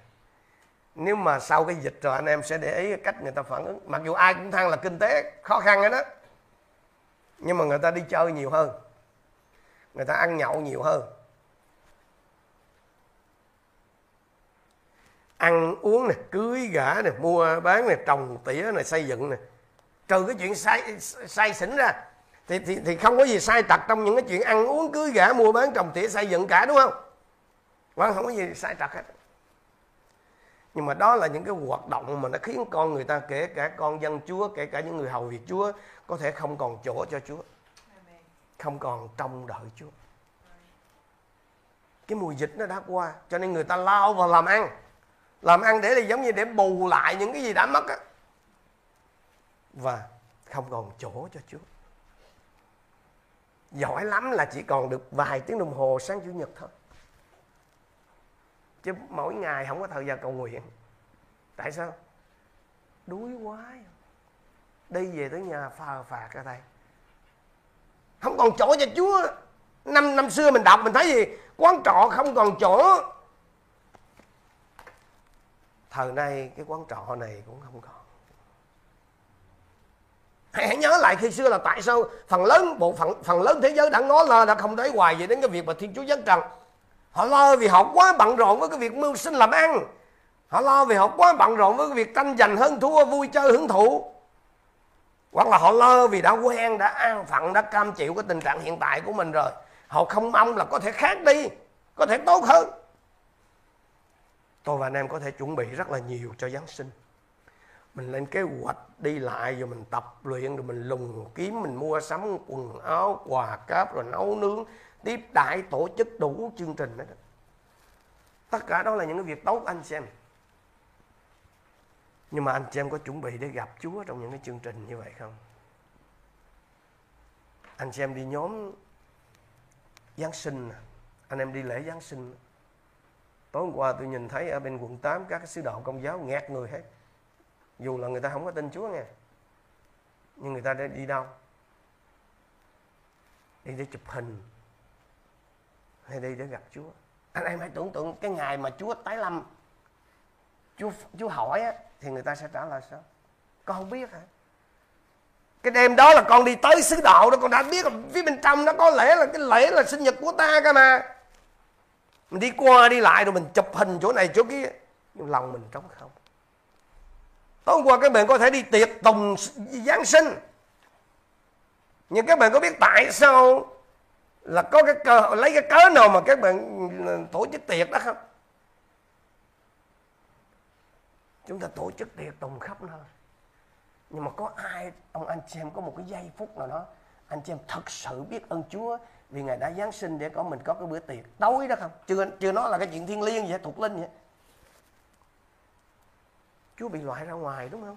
Nếu mà sau cái dịch rồi anh em sẽ để ý cách người ta phản ứng. Mặc dù ai cũng than là kinh tế khó khăn hết đó. Nhưng mà người ta đi chơi nhiều hơn. Người ta ăn nhậu nhiều hơn. Ăn uống này cưới gả này mua bán này trồng tỉa này xây dựng này trừ cái chuyện sai sai xỉn ra thì, thì thì không có gì sai tật trong những cái chuyện ăn uống cưới gả mua bán trồng tỉa xây dựng cả đúng không? Vâng không có gì sai tật hết. Nhưng mà đó là những cái hoạt động mà nó khiến con người ta kể cả con dân Chúa kể cả những người hầu việc Chúa có thể không còn chỗ cho Chúa. Không còn trông đợi Chúa. Cái mùi dịch nó đã qua cho nên người ta lao vào làm ăn làm ăn để là giống như để bù lại những cái gì đã mất á. Và không còn chỗ cho Chúa. Giỏi lắm là chỉ còn được vài tiếng đồng hồ sáng chủ nhật thôi. Chứ mỗi ngày không có thời gian cầu nguyện. Tại sao? Đuối quá đi về tới nhà phờ phạt ra đây không còn chỗ cho chúa. Năm năm xưa mình đọc mình thấy gì? Quán trọ không còn chỗ thời nay cái quán trọ này cũng không còn hãy nhớ lại khi xưa là tại sao phần lớn bộ phận, phần lớn thế giới đã ngó lơ, đã không thấy hoài về đến cái việc mà thiên chúa dân trần. Họ lo vì họ quá bận rộn với cái việc mưu sinh làm ăn. Họ lo vì họ quá bận rộn với cái việc tranh giành hơn thua vui chơi hưởng thụ. Hoặc là họ lo vì đã quen, đã an phận, đã cam chịu cái tình trạng hiện tại của mình rồi. Họ không mong là có thể khác đi, có thể tốt hơn tôi và anh em có thể chuẩn bị rất là nhiều cho Giáng sinh. Mình lên kế hoạch đi lại rồi mình tập luyện rồi mình lùng kiếm, mình mua sắm quần áo, quà cáp rồi nấu nướng, tiếp đại tổ chức đủ chương trình đó tất cả đó là những cái việc tốt anh xem. Nhưng mà anh chị em có chuẩn bị để gặp Chúa trong những cái chương trình như vậy không? Anh chị em đi nhóm Giáng sinh Anh em đi lễ Giáng sinh Tối hôm qua tôi nhìn thấy ở bên quận 8 Các cái sứ đạo công giáo nghẹt người hết. Dù là người ta không có tin Chúa nghe Nhưng người ta đã đi đâu? Đi để chụp hình Hay đi để gặp Chúa? Anh em hãy tưởng tượng cái ngày mà Chúa tái lâm Chúa, Chúa hỏi á thì người ta sẽ trả lời sao? Con không biết hả? Cái đêm đó là con đi tới xứ đạo đó con đã biết là phía bên trong nó có lẽ là cái lễ là sinh nhật của ta cơ mà mình đi qua đi lại rồi mình chụp hình chỗ này chỗ kia. Nhưng lòng mình trống không. Tối hôm qua các bạn có thể đi tiệc tùng giáng sinh. Nhưng các bạn có biết tại sao là có cái cơ, lấy cái cớ nào mà các bạn ừ, tổ chức tiệc đó không? Chúng ta tổ chức tiệc tùng khắp nơi. Nhưng mà có ai, ông anh chị em có một cái giây phút nào đó, anh chị em thật sự biết ơn Chúa vì ngài đã giáng sinh để có mình có cái bữa tiệc. Tối đó không? Chưa chưa nói là cái chuyện thiên liêng vậy thuộc linh vậy Chúa bị loại ra ngoài đúng không?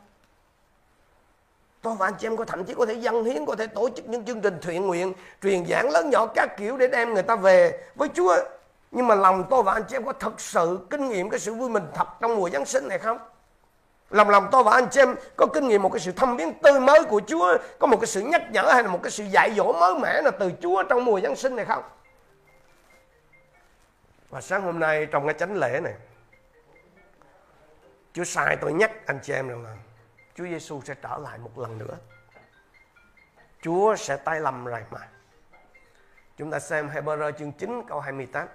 Tôi và anh chị em có thậm chí có thể dân hiến, Có thể tổ chức những chương trình thiện nguyện, Truyền giảng lớn nhỏ các kiểu để đem người ta về với Chúa. Nhưng mà lòng tôi và anh chị em có thật sự kinh nghiệm cái sự vui mình thật trong mùa Giáng sinh này không? Lòng lòng tôi và anh chị em có kinh nghiệm một cái sự thâm biến tươi mới của Chúa, có một cái sự nhắc nhở hay là một cái sự dạy dỗ mới mẻ là từ Chúa trong mùa Giáng sinh này không? và sáng hôm nay trong cái chánh lễ này Chúa sai tôi nhắc anh chị em rằng là Chúa Giêsu sẽ trở lại một lần nữa. Chúa sẽ tay lầm rồi mà Chúng ta xem Hebrew chương 9 câu 28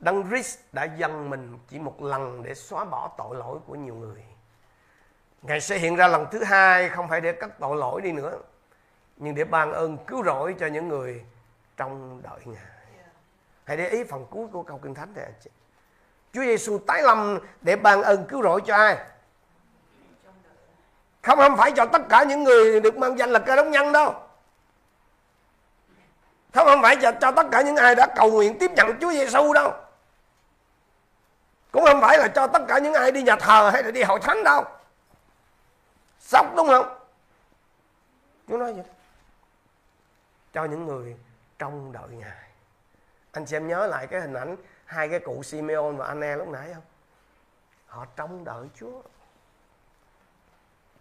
Đấng Christ đã dâng mình chỉ một lần để xóa bỏ tội lỗi của nhiều người. Ngài sẽ hiện ra lần thứ hai không phải để cất tội lỗi đi nữa Nhưng để ban ơn cứu rỗi cho những người trong đợi Ngài. Hãy để ý phần cuối của câu Kinh Thánh này anh chị. Chúa Giêsu tái lâm để ban ơn cứu rỗi cho ai? Không không phải cho tất cả những người được mang danh là cơ đốc nhân đâu. Không không phải cho, cho tất cả những ai đã cầu nguyện tiếp nhận Chúa Giêsu đâu cũng không phải là cho tất cả những ai đi nhà thờ hay là đi hội thánh đâu. Sốc đúng không? Chúa nói vậy cho những người trong đợi ngài. Anh xem nhớ lại cái hình ảnh hai cái cụ Simeon và Anne lúc nãy không? Họ trông đợi Chúa.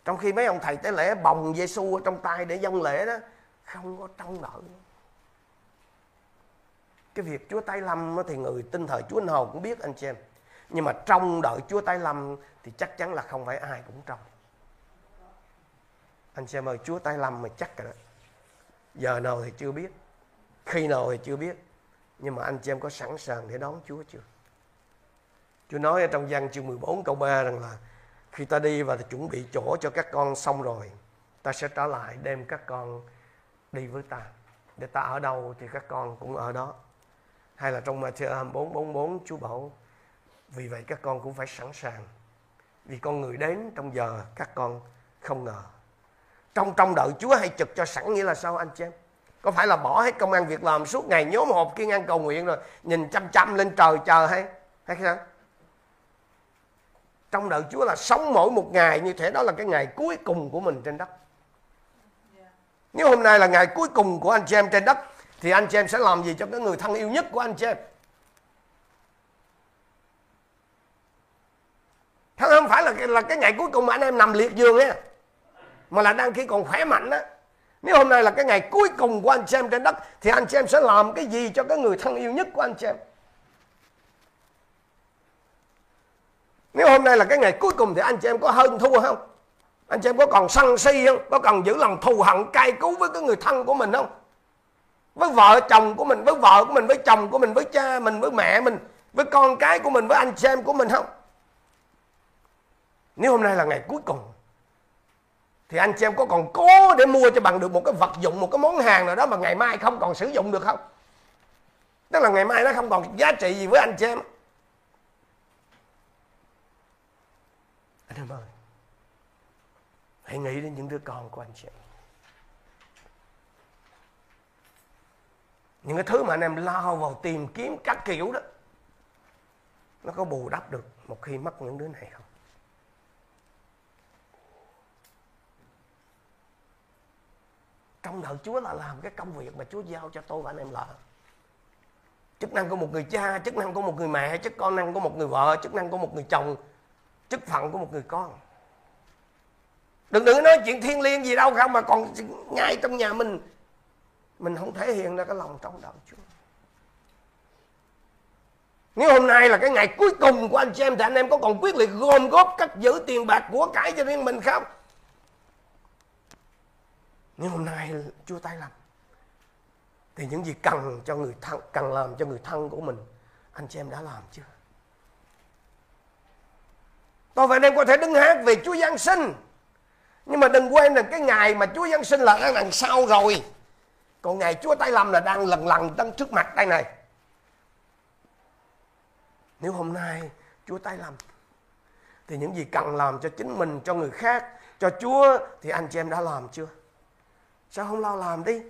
Trong khi mấy ông thầy tế lễ bồng Giêsu ở trong tay để dâng lễ đó, không có trông đợi. Cái việc Chúa Tay lâm thì người tin thời Chúa nào cũng biết, anh chị em nhưng mà trong đợi Chúa tái lâm thì chắc chắn là không phải ai cũng trong anh xem ơi Chúa tái lâm mà chắc rồi đó giờ nào thì chưa biết khi nào thì chưa biết nhưng mà anh chị em có sẵn sàng để đón Chúa chưa? Chúa nói ở trong văn chương 14 câu 3 rằng là khi ta đi và chuẩn bị chỗ cho các con xong rồi, ta sẽ trở lại đem các con đi với ta. Để ta ở đâu thì các con cũng ở đó. Hay là trong Matthew 24, 44 Chúa bảo vì vậy các con cũng phải sẵn sàng. Vì con người đến trong giờ, các con không ngờ. Trong trong đợi Chúa hay trực cho sẵn nghĩa là sao anh chị em? có phải là bỏ hết công an việc làm suốt ngày nhóm hộp kiên ăn cầu nguyện rồi nhìn chăm chăm lên trời chờ hay hay sao trong đợi Chúa là sống mỗi một ngày như thế, đó là cái ngày cuối cùng của mình trên đất nếu hôm nay là ngày cuối cùng của anh chị em trên đất, thì anh chị em sẽ làm gì cho cái người thân yêu nhất của anh chị em không phải là là cái ngày cuối cùng mà anh em nằm liệt giường nha mà là đang khi còn khỏe mạnh á nếu hôm nay là cái ngày cuối cùng của anh chị em trên đất thì anh chị em sẽ làm cái gì cho cái người thân yêu nhất của anh chị em? Nếu hôm nay là cái ngày cuối cùng thì anh chị em có hơn thua không? Anh chị em có còn sân si không? Có còn giữ lòng thù hận cay cú với cái người thân của mình không? Với vợ chồng của mình, với vợ của mình, với chồng của mình, với cha mình, với mẹ mình, với con cái của mình, với anh chị em của mình không? Nếu hôm nay là ngày cuối cùng, thì anh chị em có còn cố để mua cho bằng được một cái vật dụng, một cái món hàng nào đó mà ngày mai không còn sử dụng được không? Tức là ngày mai nó không còn giá trị gì với anh chị em. Anh em ơi, hãy nghĩ đến những đứa con của anh chị em. Những cái thứ mà anh em lao vào tìm kiếm các kiểu đó, nó có bù đắp được một khi mất những đứa này không? Trong đời Chúa là làm cái công việc mà Chúa giao cho tôi và anh em làm chức năng của một người cha, chức năng của một người mẹ, chức con năng của một người vợ, chức năng của một người chồng, chức phận của một người con. Đừng đừng nói chuyện thiên liêng gì đâu, không mà còn ngay trong nhà mình mình không thể hiện ra cái lòng trong đạo Chúa. Nếu hôm nay là cái ngày cuối cùng của anh chị em, thì anh em có còn quyết liệt gom góp cất giữ tiền bạc của cải cho riêng mình không? Nhưng hôm nay Chúa tay làm thì những gì cần cho người thân, cần làm cho người thân của mình, anh chị em đã làm chưa? Tôi và anh em có thể đứng hát về Chúa Giáng sinh. Nhưng mà đừng quên là cái ngày mà Chúa Giáng sinh là đang đằng sau rồi. Còn ngày Chúa tay làm là đang lần lần đang trước mặt đây này. Nếu hôm nay Chúa tay làm thì những gì cần làm cho chính mình, cho người khác, cho Chúa, thì anh chị em đã làm chưa? Sao không lo làm đi?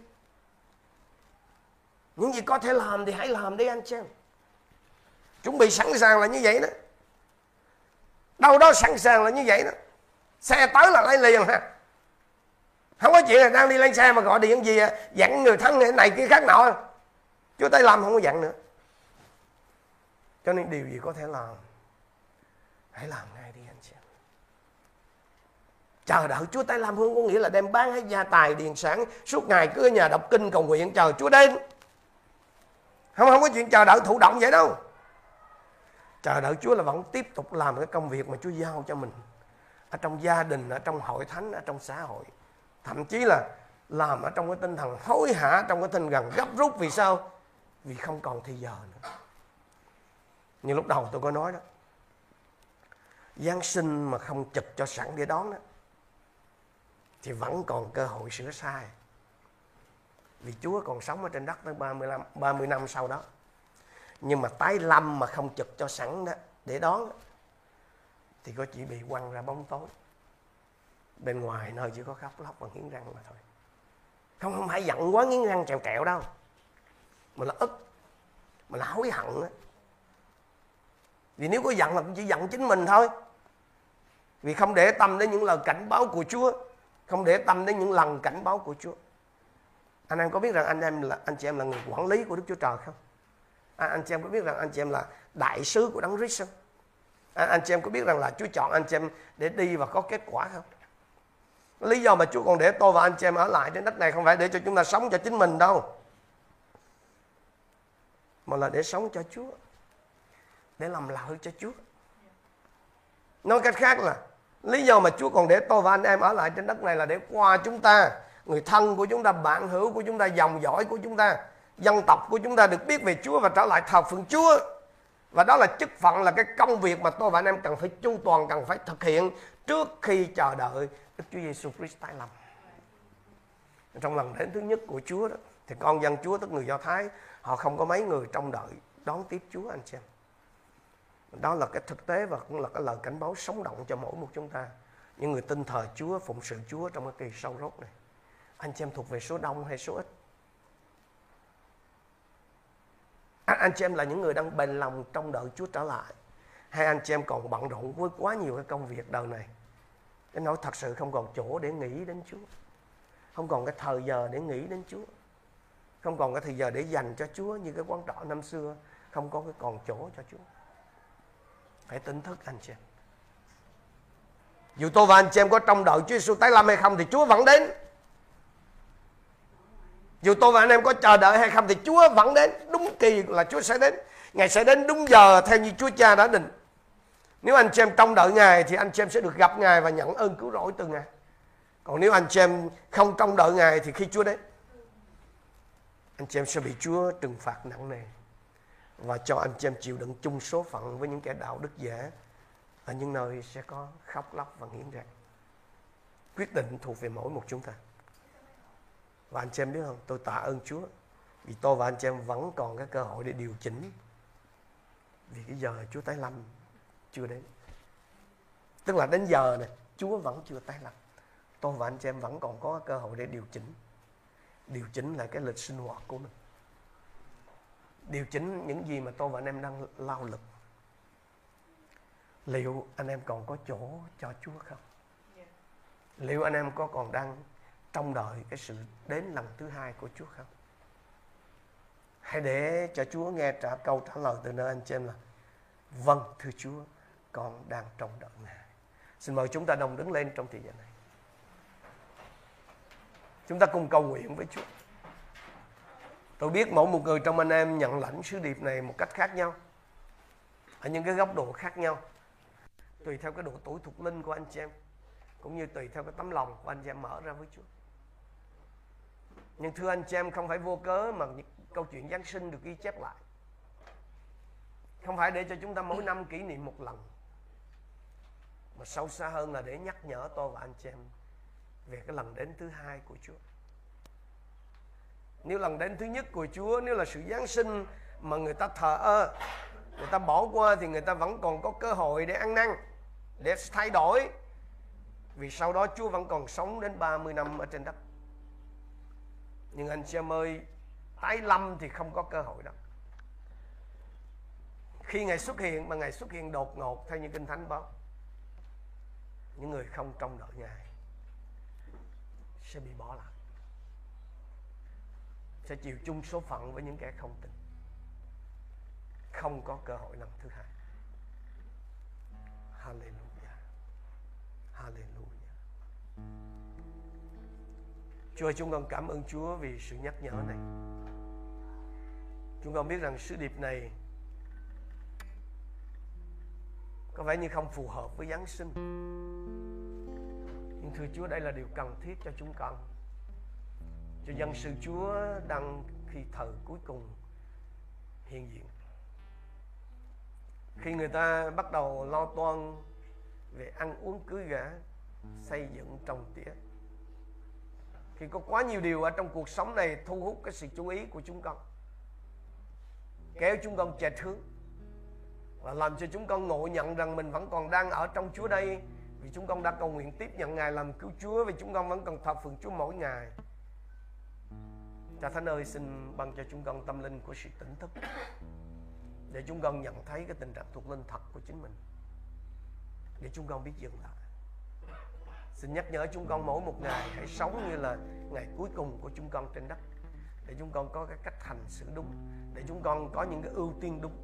Những gì có thể làm thì hãy làm đi anh chị em. Chuẩn bị sẵn sàng là như vậy đó. Đâu đó sẵn sàng là như vậy đó. Xe tới là lấy liền ha. Không có chuyện là đang đi lên xe mà gọi điện gì à, Dặn người thân này, này kia khác nọ. Chúa tay làm không có dặn nữa. Cho nên điều gì có thể làm Hãy làm ngay đi chờ đợi Chúa tay làm hương có nghĩa là đem bán hết gia tài điền sản suốt ngày, cứ ở nhà đọc kinh cầu nguyện chờ Chúa đến. Không không có chuyện chờ đợi thụ động vậy đâu. Chờ đợi Chúa là vẫn tiếp tục làm cái công việc mà Chúa giao cho mình ở trong gia đình, ở trong hội thánh, ở trong xã hội. Thậm chí là làm ở trong cái tinh thần hối hả, trong cái tinh thần gấp rút. Vì sao? Vì không còn thì giờ nữa. Như lúc đầu tôi có nói đó, Giáng sinh mà không chụp cho sẵn để đón đó thì vẫn còn cơ hội sửa sai. Vì Chúa còn sống ở trên đất tới 30 năm, 30 năm sau đó. Nhưng mà tái lâm mà không chụp cho sẵn đó để đón thì có chỉ bị quăng ra bóng tối. Bên ngoài nơi chỉ có khóc lóc và nghiến răng mà thôi. Không không phải giận quá nghiến răng trèo trẹo đâu. Mà là ức mà là hối hận á. Vì nếu có giận là cũng chỉ giận chính mình thôi. Vì không để tâm đến những lời cảnh báo của Chúa không để tâm đến những lần cảnh báo của Chúa. Anh em có biết rằng anh em là anh chị em là người quản lý của Đức Chúa Trời không? Anh, anh chị em có biết rằng anh chị em là đại sứ của Đấng Christ không? Anh, anh chị em có biết rằng là Chúa chọn anh chị em để đi và có kết quả không? Lý do mà Chúa còn để tôi và anh chị em ở lại trên đất này không phải để cho chúng ta sống cho chính mình đâu. Mà là để sống cho Chúa. Để làm lợi cho Chúa. Nói cách khác là lý do mà Chúa còn để tôi và anh em ở lại trên đất này là để qua chúng ta. Người thân của chúng ta, bạn hữu của chúng ta, dòng dõi của chúng ta, dân tộc của chúng ta được biết về Chúa và trở lại thờ phượng Chúa. Và đó là chức phận, là cái công việc mà tôi và anh em cần phải chu toàn, cần phải thực hiện trước khi chờ đợi Đức Chúa Giêsu Christ tái lâm. Trong lần đến thứ nhất của Chúa đó, thì con dân Chúa, tức người Do Thái, họ không có mấy người trong đợi đón tiếp Chúa, anh xem đó là cái thực tế và cũng là cái lời cảnh báo sống động cho mỗi một chúng ta. Những người tin thờ Chúa, phụng sự Chúa trong cái kỳ sâu rốt này. Anh chị em thuộc về số đông hay số ít? À, anh chị em là những người đang bền lòng trong đợi Chúa trở lại? Hay anh chị em còn bận rộn với quá nhiều cái công việc đời này? Cái nói thật sự không còn chỗ để nghĩ đến Chúa. Không còn cái thời giờ để nghĩ đến Chúa. Không còn cái thời giờ để dành cho Chúa như cái quán trọ năm xưa. Không có cái còn chỗ cho Chúa phải tỉnh thức anh chị em. Dù tôi và anh chị em có trong đợi Chúa Giêsu tái lâm hay không thì Chúa vẫn đến. Dù tôi và anh em có chờ đợi hay không thì Chúa vẫn đến. Đúng kỳ là Chúa sẽ đến. Ngài sẽ đến đúng giờ theo như Chúa Cha đã định. Nếu anh chị em trong đợi Ngài thì anh chị em sẽ được gặp Ngài và nhận ơn cứu rỗi từ Ngài. Còn nếu anh chị em không trong đợi Ngài thì khi Chúa đến, anh chị em sẽ bị Chúa trừng phạt nặng nề và cho anh chị em chịu đựng chung số phận với những kẻ đạo đức giả ở những nơi sẽ có khóc lóc và nghiến răng. Quyết định thuộc về mỗi một chúng ta. Và anh chị em biết không, tôi tạ ơn Chúa, vì tôi và anh chị em vẫn còn cái cơ hội để điều chỉnh. Vì cái giờ Chúa tái lâm chưa đến. Tức là đến giờ này, Chúa vẫn chưa tái lâm. Tôi và anh chị em vẫn còn có cơ hội để điều chỉnh. Điều chỉnh lại cái lịch sinh hoạt của mình điều chỉnh những gì mà tôi và anh em đang lao lực. Liệu anh em còn có chỗ cho Chúa không? Liệu anh em có còn đang trong đợi cái sự đến lần thứ hai của Chúa không? Hãy để cho Chúa nghe trả câu trả lời từ nơi anh chị em là vâng thưa Chúa, con đang trong đợi ngài. Xin mời chúng ta đồng đứng lên trong thời gian này. Chúng ta cùng cầu nguyện với Chúa tôi biết mỗi một người trong anh em nhận lãnh sứ điệp này một cách khác nhau, ở những cái góc độ khác nhau, tùy theo cái độ tuổi thuộc linh của anh chị em, cũng như tùy theo cái tấm lòng của anh chị em mở ra với Chúa. Nhưng thưa anh chị em, không phải vô cớ mà những câu chuyện Giáng sinh được ghi chép lại. Không phải để cho chúng ta mỗi năm kỷ niệm một lần, mà sâu xa hơn là để nhắc nhở tôi và anh chị em về cái lần đến thứ hai của Chúa nếu lần đến thứ nhất của Chúa, nếu là sự Giáng sinh mà người ta thờ ơ, người ta bỏ qua thì người ta vẫn còn có cơ hội để ăn năn, để thay đổi. Vì sau đó Chúa vẫn còn sống đến 30 năm ở trên đất. Nhưng anh chị em ơi, tái lâm thì không có cơ hội đó khi ngài xuất hiện mà ngài xuất hiện đột ngột theo như kinh thánh báo, những người không trông đợi ngài sẽ bị bỏ lại sẽ chịu chung số phận với những kẻ không tin. Không có cơ hội lần thứ hai. Hallelujah. Hallelujah. Chúa chúng con cảm ơn Chúa vì sự nhắc nhở này. Chúng con biết rằng sứ điệp này có vẻ như không phù hợp với Giáng sinh. Nhưng thưa Chúa, đây là điều cần thiết cho chúng con cho dân sự Chúa đang khi thờ cuối cùng hiện diện. Khi người ta bắt đầu lo toan về ăn uống cưới gả, xây dựng trồng tỉa khi có quá nhiều điều ở trong cuộc sống này thu hút cái sự chú ý của chúng con, kéo chúng con chệch hướng và làm cho chúng con ngộ nhận rằng mình vẫn còn đang ở trong Chúa đây, vì chúng con đã cầu nguyện tiếp nhận Ngài làm cứu Chúa vì chúng con vẫn còn thờ phượng Chúa mỗi ngày. Cha Thánh ơi, xin ban cho chúng con tâm linh của sự tỉnh thức. Để chúng con nhận thấy cái tình trạng thuộc linh thật của chính mình. Để chúng con biết dừng lại. Xin nhắc nhở chúng con mỗi một ngày hãy sống như là ngày cuối cùng của chúng con trên đất. Để chúng con có cái cách hành xử đúng. Để chúng con có những cái ưu tiên đúng.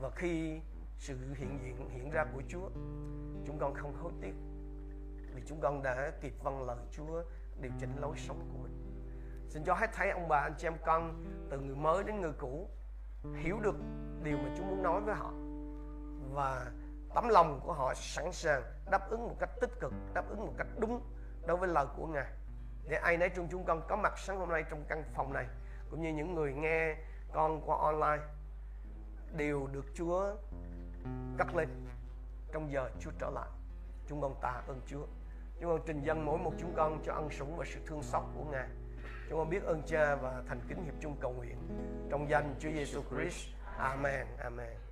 Và khi sự hiện diện, hiện ra của Chúa, chúng con không hối tiếc. Vì chúng con đã kịp vâng lời Chúa điều chỉnh lối sống của mình xin cho hết thấy ông bà, anh chị em con, từ người mới đến người cũ, hiểu được điều mà Chúa muốn nói với họ. Và tấm lòng của họ sẵn sàng đáp ứng một cách tích cực, đáp ứng một cách đúng đối với lời của Ngài. Để ai nấy trong chúng con có mặt sáng hôm nay trong căn phòng này, cũng như những người nghe con qua online, đều được Chúa cắt lên trong giờ Chúa trở lại. Chúng con tạ ơn Chúa. Chúng con trình dân mỗi một chúng con cho ân sủng và sự thương xót của Ngài chúng con biết ơn Cha và thành kính hiệp chung cầu nguyện. Trong danh Chúa Giêsu Christ. Amen. Amen.